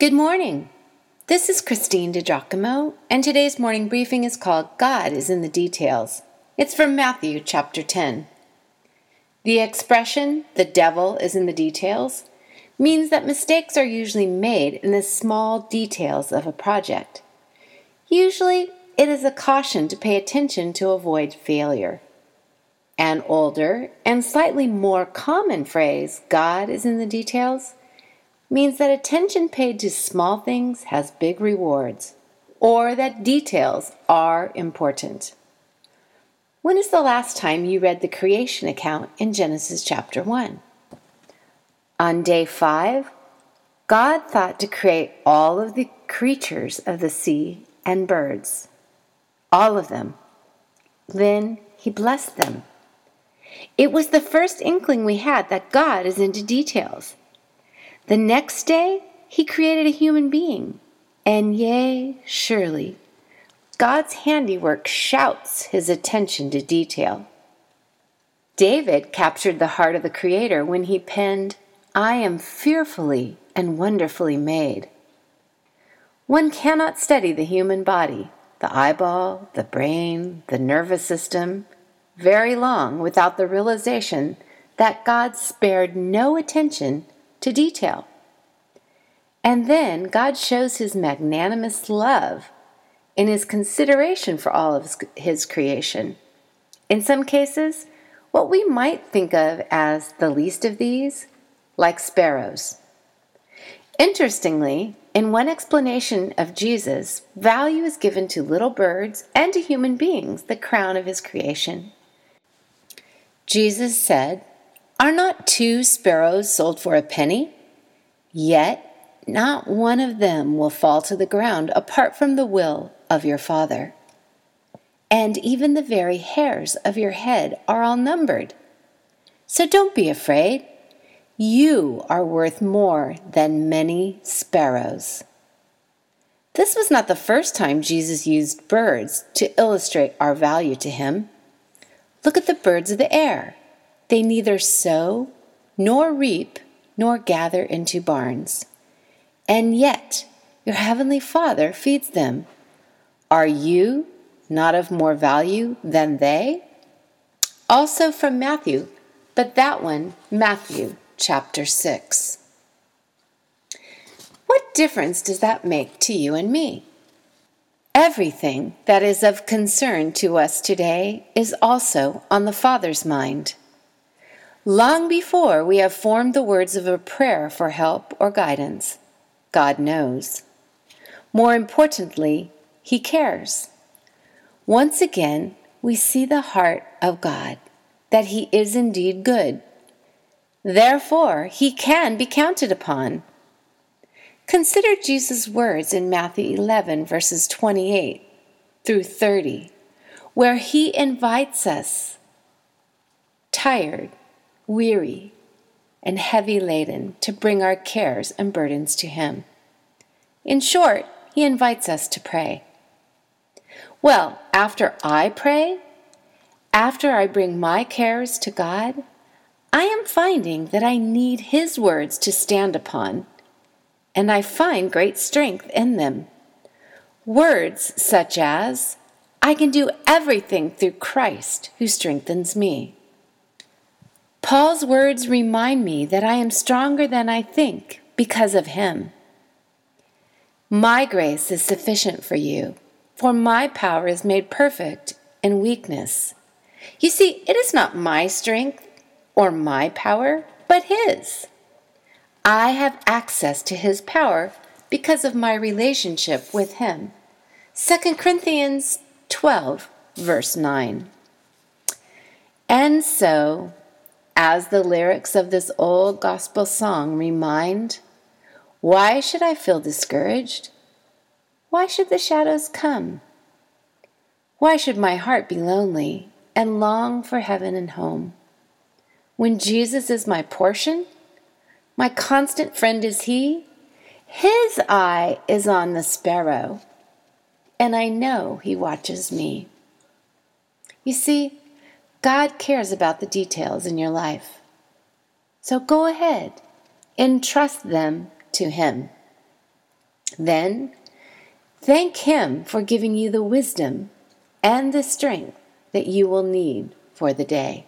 Good morning. This is Christine DiGiacomo, and today's morning briefing is called God is in the Details. It's from Matthew chapter 10. The expression, the devil is in the details, means that mistakes are usually made in the small details of a project. Usually, it is a caution to pay attention to avoid failure. An older and slightly more common phrase, God is in the details, means that attention paid to small things has big rewards, or that details are important. When is the last time you read the creation account in Genesis chapter 1? On day 5, God thought to create all of the creatures of the sea and birds, all of them. Then he blessed them. It was the first inkling we had that God is into details. The next day, he created a human being, and yea, surely, God's handiwork shouts his attention to detail. David captured the heart of the Creator when he penned, I am fearfully and wonderfully made. One cannot study the human body, the eyeball, the brain, the nervous system, very long without the realization that God spared no attention to detail. And then God shows his magnanimous love in his consideration for all of his creation. In some cases, what we might think of as the least of these, like sparrows. Interestingly, in one explanation of Jesus, value is given to little birds and to human beings, the crown of his creation. Jesus said, Are not two sparrows sold for a penny? Yet not one of them will fall to the ground apart from the will of your Father. And even the very hairs of your head are all numbered. So don't be afraid. You are worth more than many sparrows. This was not the first time Jesus used birds to illustrate our value to him. Look at the birds of the air. They neither sow, nor reap, nor gather into barns. And yet your heavenly Father feeds them. Are you not of more value than they? Also from Matthew, but that one, Matthew chapter 6. What difference does that make to you and me? Everything that is of concern to us today is also on the Father's mind. Long before we have formed the words of a prayer for help or guidance, God knows. More importantly, He cares. Once again, we see the heart of God, that He is indeed good. Therefore, He can be counted upon. Consider Jesus' words in Matthew 11, verses 28 through 30, where he invites us, tired, weary, and heavy laden, to bring our cares and burdens to him. In short, he invites us to pray. Well, after I pray, after I bring my cares to God, I am finding that I need His words to stand upon and I find great strength in them. Words such as, I can do everything through Christ who strengthens me. Paul's words remind me that I am stronger than I think because of him. My grace is sufficient for you, for my power is made perfect in weakness. You see, it is not my strength or my power, but his. I have access to his power because of my relationship with him. 2 Corinthians 12, verse 9. And so, as the lyrics of this old gospel song remind, why should I feel discouraged? Why should the shadows come? Why should my heart be lonely and long for heaven and home? When Jesus is my portion, my constant friend is He. His eye is on the sparrow, and I know He watches me. You see, God cares about the details in your life. So go ahead, entrust them to Him. Then thank Him for giving you the wisdom and the strength that you will need for the day.